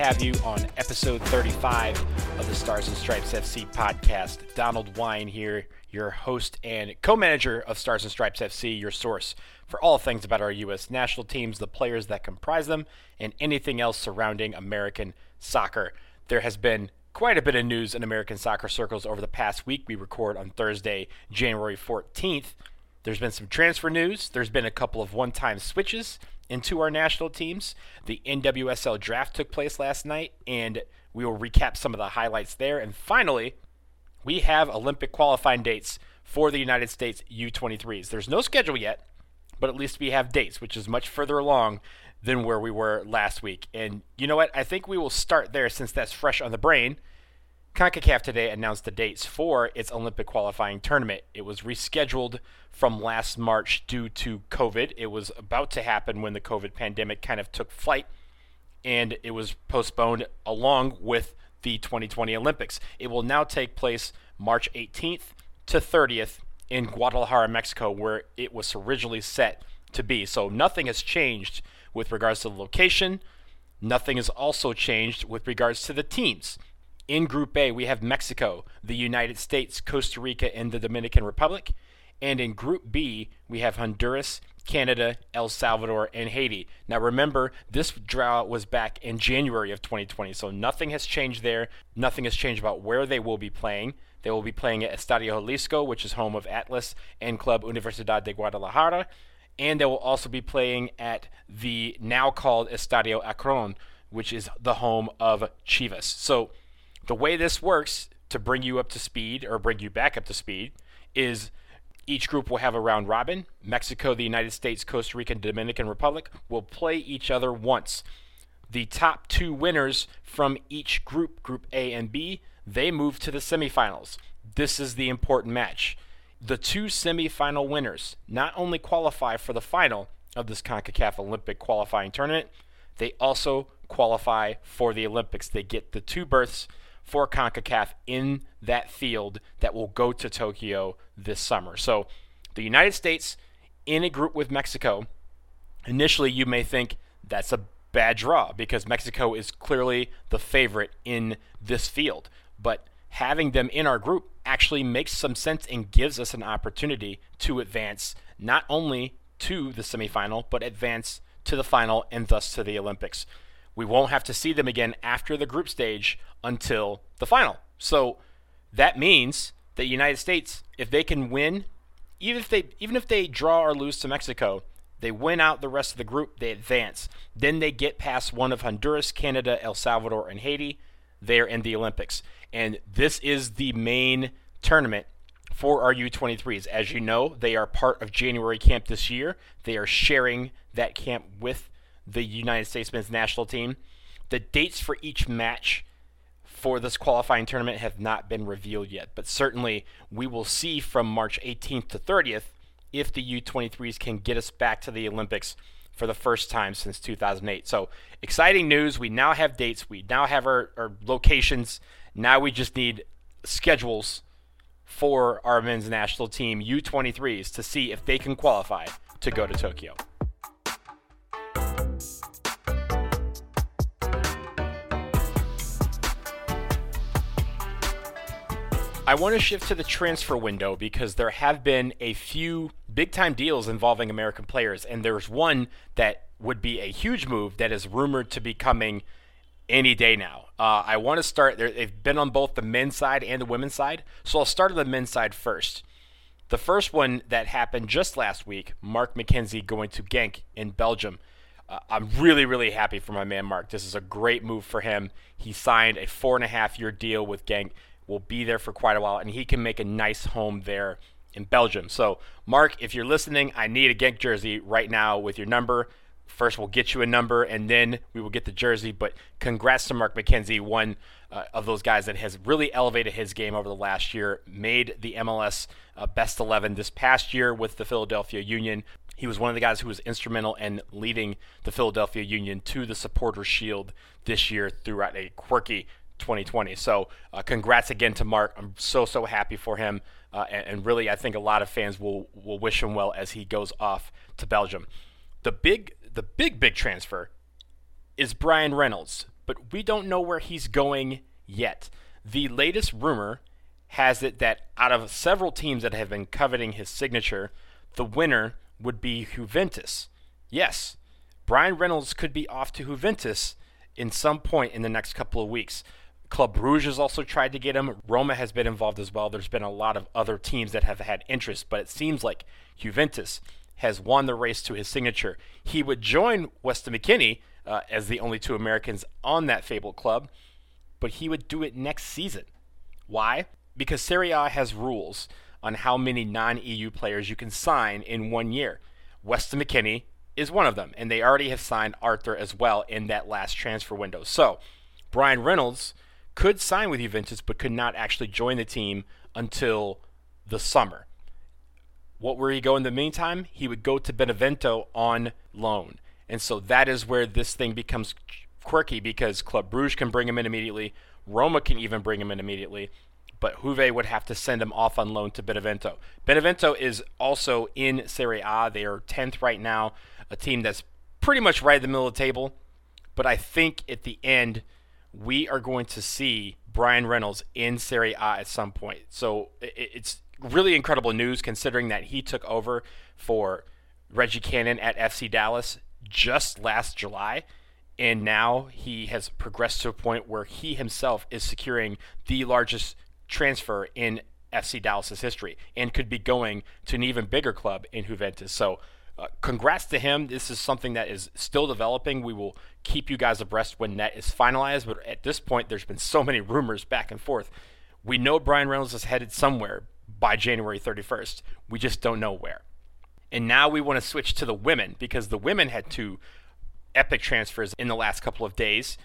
have you on episode 35 of the Stars and Stripes FC podcast. Donald Wine here, your host and co manager of Stars and Stripes FC, your source for all things about our U.S. national teams, the players that comprise them, and anything else surrounding American soccer. There has been quite a bit of news in American soccer circles over the past week. We record on Thursday, January 14th. There's been some transfer news. There's been a couple of one time switches into our national teams. The NWSL draft took place last night, and we will recap some of the highlights there. And finally, we have Olympic qualifying dates for the United States U23s. There's no schedule yet, but at least we have dates, which is much further along than where we were last week. And you know what? I think we will start there since that's fresh on the brain. CONCACAF today announced the dates for its Olympic qualifying tournament. It was rescheduled from last March due to COVID. It was about to happen when the COVID pandemic kind of took flight, and it was postponed along with the 2020 Olympics. It will now take place March 18th to 30th in Guadalajara, Mexico, where it was originally set to be. So nothing has changed with regards to the location. Nothing has also changed with regards to the teams. In Group A, we have Mexico, the United States, Costa Rica, and the Dominican Republic. And in Group B, we have Honduras, Canada, El Salvador, and Haiti. Now remember, this draw was back in January of 2020, so nothing has changed there. Nothing has changed about where they will be playing. They will be playing at Estadio Jalisco, which is home of Atlas and Club Universidad de Guadalajara. And they will also be playing at the now called Estadio Akron, which is the home of Chivas. So the way this works to bring you up to speed or bring you back up to speed is each group will have a round robin. Mexico, the United States, Costa Rica, and Dominican Republic will play each other once. The top two winners from each group, Group A and B, they move to the semifinals. This is the important match. The two semifinal winners not only qualify for the final of this CONCACAF Olympic qualifying tournament, they also qualify for the Olympics. They get the two berths for CONCACAF in that field that will go to Tokyo this summer. So the United States in a group with Mexico, initially you may think that's a bad draw because Mexico is clearly the favorite in this field. But having them in our group actually makes some sense and gives us an opportunity to advance not only to the semifinal, but advance to the final and thus to the Olympics. We won't have to see them again after the group stage until the final. So that means that the United States, if they can win, even if they even if they draw or lose to Mexico, they win out the rest of the group, they advance. Then they get past one of Honduras, Canada, El Salvador, and Haiti. They're in the Olympics. And this is the main tournament for our U23s. As you know, they are part of January camp this year. They are sharing that camp with the United States men's national team. The dates for each match for this qualifying tournament have not been revealed yet, but certainly we will see from March 18th to 30th if the U23s can get us back to the Olympics for the first time since 2008. So exciting news. We now have dates, we now have our, our locations. Now we just need schedules for our men's national team U23s to see if they can qualify to go to Tokyo. I want to shift to the transfer window because there have been a few big time deals involving American players, and there's one that would be a huge move that is rumored to be coming any day now. Uh, I want to start, they've been on both the men's side and the women's side, so I'll start on the men's side first. The first one that happened just last week, Mark McKenzie going to Genk in Belgium. Uh, I'm really, really happy for my man Mark. This is a great move for him. He signed a four and a half year deal with Genk will be there for quite a while, and he can make a nice home there in Belgium. So, Mark, if you're listening, I need a Genk jersey right now with your number. First, we'll get you a number, and then we will get the jersey. But congrats to Mark McKenzie, one uh, of those guys that has really elevated his game over the last year, made the MLS uh, best 11 this past year with the Philadelphia Union. He was one of the guys who was instrumental in leading the Philadelphia Union to the Supporters Shield this year throughout a quirky 2020. So, uh, congrats again to Mark. I'm so so happy for him, uh, and, and, really, I think a lot of fans will will wish him well as he goes off to Belgium. The big the big big transfer is Bryan Reynolds, but we don't know where he's going yet. The latest rumor has it that out of several teams that have been coveting his signature, the winner would be Juventus. Yes, Bryan Reynolds could be off to Juventus in some point in the next couple of weeks. Club Brugge has also tried to get him. Roma has been involved as well. There's been a lot of other teams that have had interest, but it seems like Juventus has won the race to his signature. He would join Weston McKennie uh, as the only two Americans on that fabled club, but he would do it next season. Why? Because Serie A has rules on how many non EU players you can sign in one year. Weston McKennie is one of them, and they already have signed Arthur as well in that last transfer window. So, Bryan Reynolds could sign with Juventus, but could not actually join the team until the summer. What where he go in the meantime? He would go to Benevento on loan. And so that is where this thing becomes quirky because Club Brugge can bring him in immediately. Roma can even bring him in immediately. But Juve would have to send him off on loan to Benevento. Benevento is also in Serie A. They are 10th right now, a team that's pretty much right in the middle of the table. But I think at the end, we are going to see Bryan Reynolds in Serie A at some point. So it's really incredible news considering that he took over for Reggie Cannon at FC Dallas just last July. And now he has progressed to a point where he himself is securing the largest transfer in FC Dallas's history and could be going to an even bigger club in Juventus. So uh, congrats to him. This is something that is still developing. We will keep you guys abreast when that is finalized. But at this point, there's been so many rumors back and forth. We know Bryan Reynolds is headed somewhere by January 31st. We just don't know where. And now we want to switch to the women because the women had two epic transfers in the last couple of days.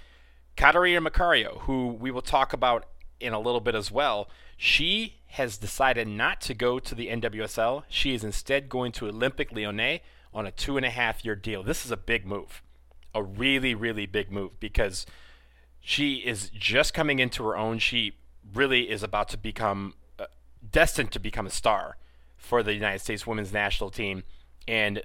Catarina Macario, who we will talk about in a little bit as well, she has decided not to go to the NWSL. She is instead going to Olympique Lyonnais on a two and a half year deal. This is a big move, a really, really big move because she is just coming into her own. She really is about to become uh, destined to become a star for the United States women's national team. And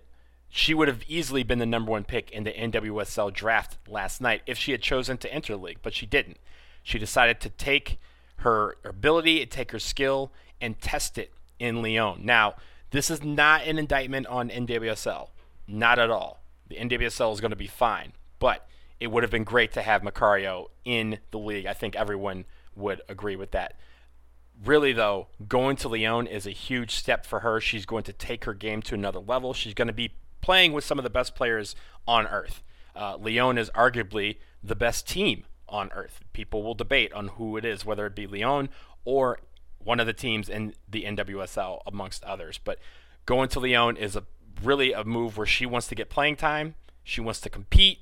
she would have easily been the number one pick in the NWSL draft last night if she had chosen to enter the league, but she didn't. She decided to take her ability, take her skill, and test it in Lyon. Now, this is not an indictment on NWSL. Not at all. The NWSL is going to be fine. But it would have been great to have Macario in the league. I think everyone would agree with that. Really, though, going to Lyon is a huge step for her. She's going to take her game to another level. She's going to be playing with some of the best players on earth. Uh, Lyon is arguably the best team on earth. People will debate on who it is, whether it be Lyon or one of the teams in the NWSL, amongst others. But going to Lyon is a really a move where she wants to get playing time, she wants to compete,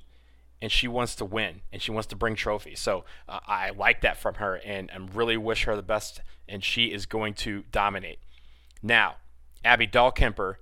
and she wants to win, and she wants to bring trophies. So uh, I like that from her, and I really wish her the best. And she is going to dominate. Now, Abby Dahlkemper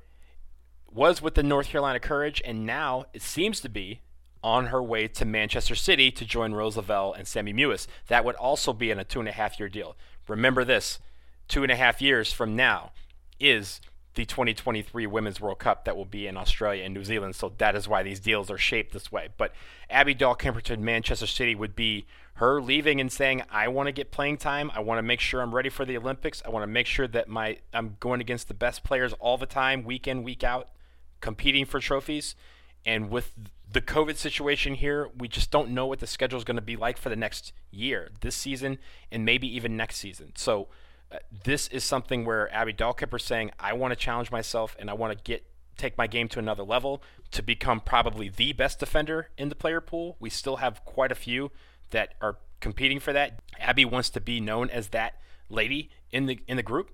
was with the North Carolina Courage, and now it seems to be on her way to Manchester City to join Rose Lavelle and Sammy Mewis. That would also be in a two and a half year deal. Remember this two and a half years from now is the 2023 Women's World Cup that will be in Australia and New Zealand. So that is why these deals are shaped this way. But Abby Dahlkemper to Manchester City would be her leaving and saying, "I want to get playing time. I want to make sure I'm ready for the Olympics. I want to make sure that my I'm going against the best players all the time, week in, week out, competing for trophies." And with the COVID situation here, we just don't know what the schedule is going to be like for the next year, this season, and maybe even next season. So, uh, this is something where Abby Dahlkemper is saying, I want to challenge myself and I want to get take my game to another level to become probably the best defender in the player pool. We still have quite a few that are competing for that. Abby wants to be known as that lady in the in the group.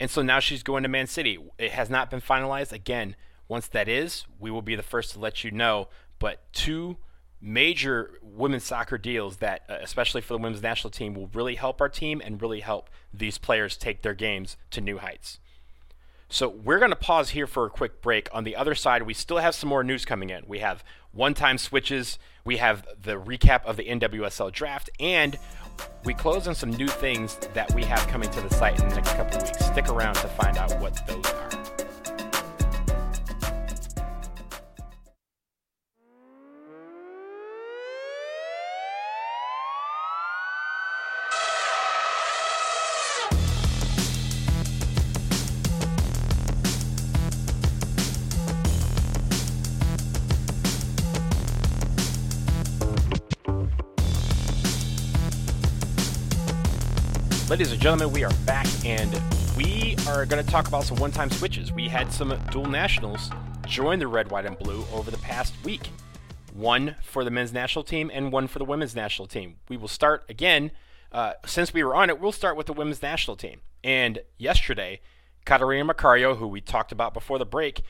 And so now she's going to Man City. It has not been finalized. Again, once that is, we will be the first to let you know. But two major women's soccer deals that, uh, especially for the women's national team, will really help our team and really help these players take their games to new heights. So we're going to pause here for a quick break. On the other side, we still have some more news coming in. We have one-time switches, we have the recap of the NWSL draft, and we close on some new things that we have coming to the site in the next couple of weeks. Stick around to find out what those are. Ladies and gentlemen, we are back and we are going to talk about some one time switches. We had some dual nationals join the red, white, and blue over the past week one for the men's national team and one for the women's national team. We will start again, uh, since we were on it, we'll start with the women's national team. And yesterday, Catarina Macario, who we talked about before the break,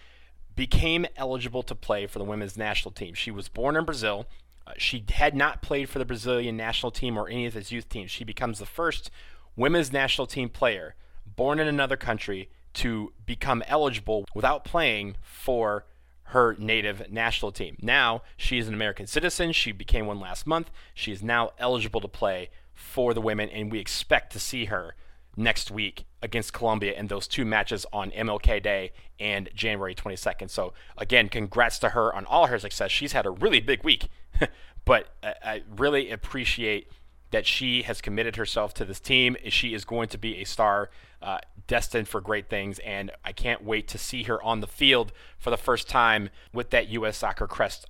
became eligible to play for the women's national team. She was born in Brazil. Uh, she had not played for the Brazilian national team or any of its youth teams. She becomes the first women's national team player born in another country to become eligible without playing for her native national team. Now she is an American citizen. She became one last month. She is now eligible to play for the women, and we expect to see her next week against Colombia in those two matches on MLK Day and January 22nd. So, again, congrats to her on all her success. She's had a really big week, but I really appreciate that she has committed herself to this team. She is going to be a star, uh, destined for great things, and I can't wait to see her on the field for the first time with that U.S. soccer crest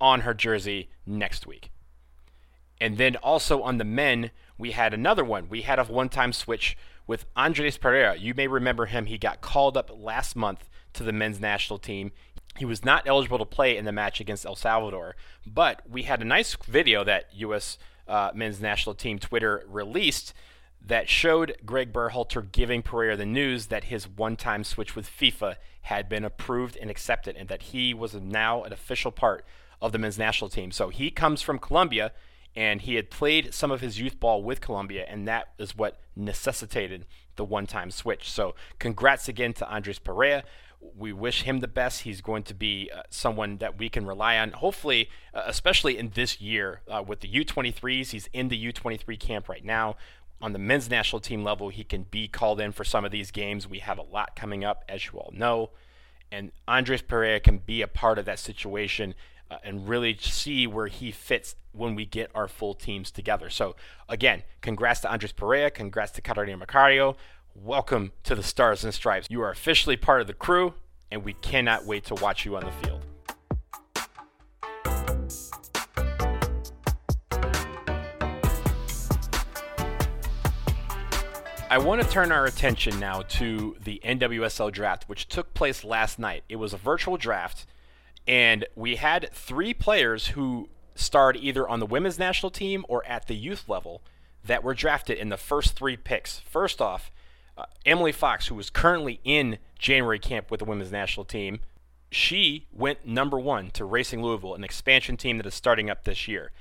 on her jersey next week. And then also on the men, we had another one. We had a one time switch with Andres Perea. You may remember him. He got called up last month to the men's national team. He was not eligible to play in the match against El Salvador, but we had a nice video that U.S. Uh, men's national team Twitter released that showed Greg Berhalter giving Perea the news that his one time switch with FIFA had been approved and accepted, and that he was now an official part of the men's national team. So he comes from Colombia and he had played some of his youth ball with Colombia, and that is what necessitated the one-time switch. So, congrats again to Andres Perea. We wish him the best. He's going to be uh, someone that we can rely on. Hopefully, uh, especially in this year uh, with the U23s, he's in the U23 camp right now. On the men's national team level, he can be called in for some of these games. We have a lot coming up, as you all know. And Andres Perea can be a part of that situation uh, and really see where he fits when we get our full teams together. So, again, congrats to Andres Perea, congrats to Catarina Macario. Welcome to the Stars and Stripes. You are officially part of the crew, and we cannot wait to watch you on the field. I want to turn our attention now to the NWSL draft, which took place last night. It was a virtual draft and we had three players who starred either on the women's national team or at the youth level that were drafted in the first three picks. First off, uh, Emily Fox, who is currently in January camp with the women's national team, she went number one to Racing Louisville, an expansion team that is starting up this year.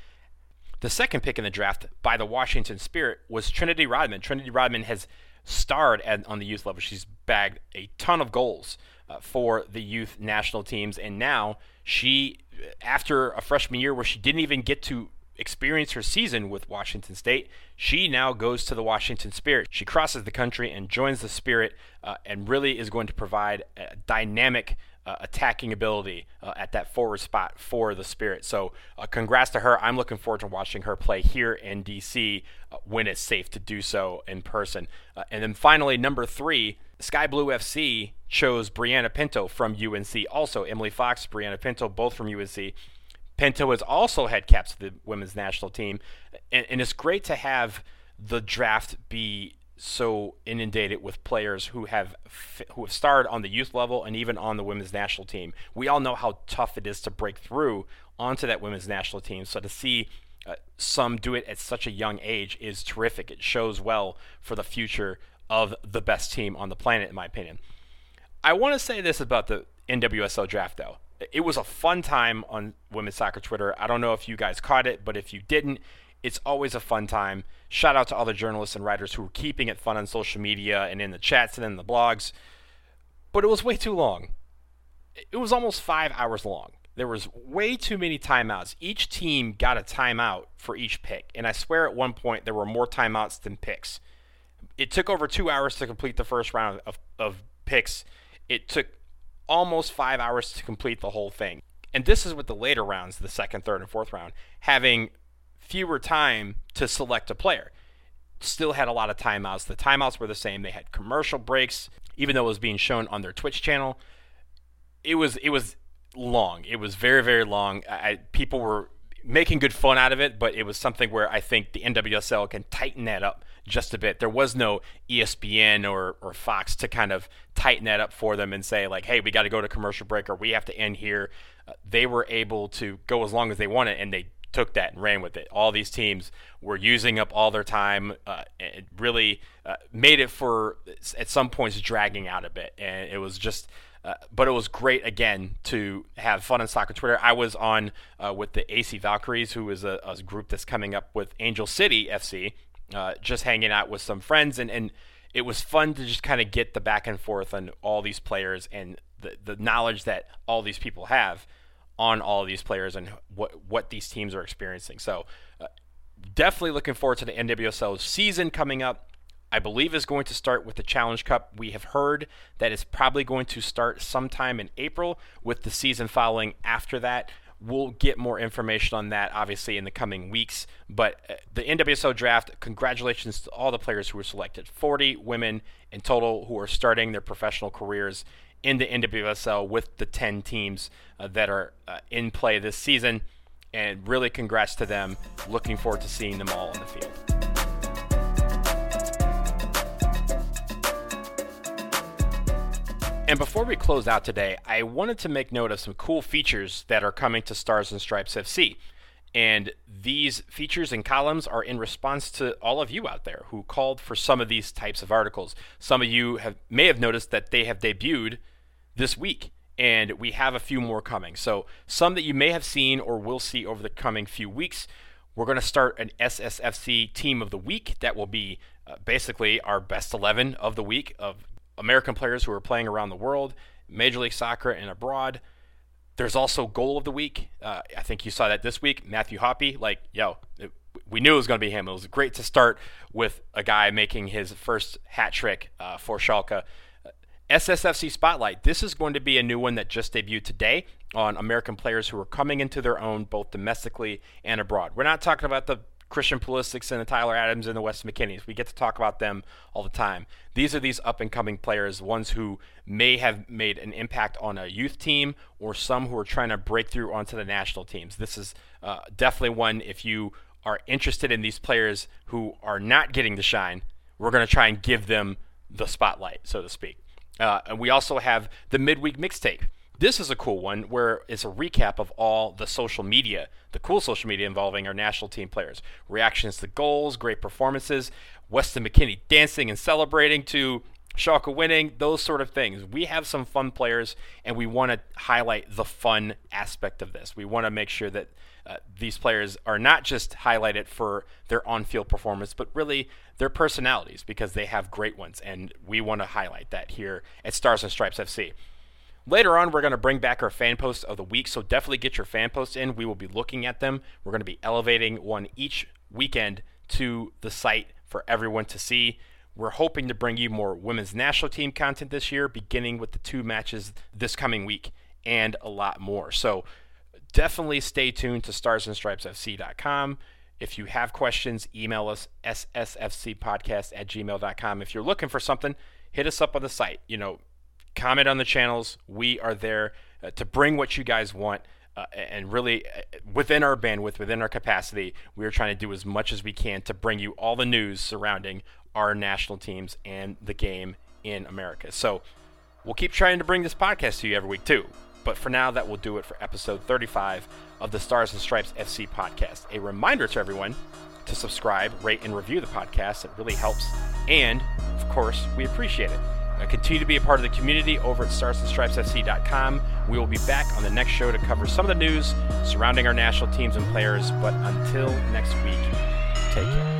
The second pick in the draft by the Washington Spirit was Trinity Rodman. Trinity Rodman has starred at, on the youth level. She's bagged a ton of goals uh, for the youth national teams. And now she, after a freshman year where she didn't even get to experience her season with Washington State, she now goes to the Washington Spirit. She crosses the country and joins the Spirit uh, and really is going to provide a dynamic uh, attacking ability uh, at that forward spot for the Spirit. So, uh, congrats to her. I'm looking forward to watching her play here in DC uh, when it's safe to do so in person. Uh, and then finally, number three, Sky Blue FC chose Brianna Pinto from UNC. Also, Emily Fox, Brianna Pinto, both from UNC. Pinto has also had caps for the women's national team, and, and it's great to have the draft be so inundated with players who have who have starred on the youth level and even on the women's national team. We all know how tough it is to break through onto that women's national team. So to see uh, some do it at such a young age is terrific. It shows well for the future of the best team on the planet, in my opinion. I want to say this about the NWSL draft, though. It was a fun time on women's soccer Twitter. I don't know if you guys caught it, but if you didn't, it's always a fun time. Shout out to all the journalists and writers who were keeping it fun on social media and in the chats and in the blogs. But it was way too long. It was almost five hours long. There was way too many timeouts. Each team got a timeout for each pick, and I swear at one point there were more timeouts than picks it took over two hours to complete the first round of, of picks. It took almost five hours to complete the whole thing. And this is with the later rounds, the second, third, and fourth round, having fewer time to select a player. Still had a lot of timeouts. The timeouts were the same. They had commercial breaks, even though it was being shown on their Twitch channel. It was it was long. It was very very long. I, people were making good fun out of it, but it was something where I think the NWSL can tighten that up just a bit. There was no ESPN or, or Fox to kind of tighten that up for them and say, like, hey, we got to go to commercial break or we have to end here. Uh, they were able to go as long as they wanted, and they took that and ran with it. All these teams were using up all their time. Uh, it really uh, made it for, at some points, dragging out a bit. And it was just. Uh, but it was great again to have fun on soccer Twitter. I was on uh, with the AC Valkyries, who is a, a, group that's coming up with Angel City FC, uh, just hanging out with some friends, and, and it was fun to just kind of get the back and forth on all these players and the, the knowledge that all these people have on all these players and what what these teams are experiencing. So uh, definitely looking forward to the NWSL season coming up. I believe is going to start with the Challenge Cup. We have heard that it's probably going to start sometime in April with the season following after that. We'll get more information on that, obviously, in the coming weeks. But uh, the NWSL draft, congratulations to all the players who were selected 40 women in total who are starting their professional careers in the NWSL with the 10 teams uh, that are uh, in play this season. And really, congrats to them. Looking forward to seeing them all on the field. And before we close out today, I wanted to make note of some cool features that are coming to Stars and Stripes FC. And these features and columns are in response to all of you out there who called for some of these types of articles. Some of you have may have noticed that they have debuted this week, and we have a few more coming. So some that you may have seen or will see over the coming few weeks. We're going to start an SSFC team of the week that will be uh, basically our best 11 of the week of American players who are playing around the world, Major League Soccer and abroad. There's also goal of the week. Uh, I think you saw that this week. Matthew Hoppe. like, yo, it, we knew it was going to be him. It was great to start with a guy making his first hat trick uh, for Schalke. Uh, SSFC Spotlight. This is going to be a new one that just debuted today on American players who are coming into their own both domestically and abroad. We're not talking about the Christian Pulisic and the Tyler Adams and the Weston McKennies. We get to talk about them all the time. These are these up and coming players, ones who may have made an impact on a youth team or some who are trying to break through onto the national teams. This is uh, definitely one if you are interested in these players who are not getting the shine, we're going to try and give them the spotlight, so to speak. Uh, and we also have the midweek mixtape. This is a cool one where it's a recap of all the social media, the cool social media involving our national team players. Reactions to goals, great performances, Weston McKennie dancing and celebrating to Schalke winning, those sort of things. We have some fun players, and we want to highlight the fun aspect of this. We want to make sure that uh, these players are not just highlighted for their on field performance, but really their personalities because they have great ones, and we want to highlight that here at Stars and Stripes FC. Later on, we're going to bring back our fan posts of the week, so definitely get your fan posts in. We will be looking at them. We're going to be elevating one each weekend to the site for everyone to see. We're hoping to bring you more women's national team content this year, beginning with the two matches this coming week and a lot more. So definitely stay tuned to starsandstripesfc.com. If you have questions, email us ssfcpodcast at gmail.com. If you're looking for something, hit us up on the site. You know, comment on the channels. We are there uh, to bring what you guys want. Uh, and really, uh, within our bandwidth, within our capacity, we are trying to do as much as we can to bring you all the news surrounding our national teams and the game in America. So we'll keep trying to bring this podcast to you every week, too. But for now, that will do it for episode 35 of the Stars and Stripes FC podcast. A reminder to everyone to subscribe, rate, and review the podcast. It really helps. And, of course, we appreciate it. Uh, continue to be a part of the community over at starsandstripesfc.com. We will be back on the next show to cover some of the news surrounding our national teams and players. But until next week, take care.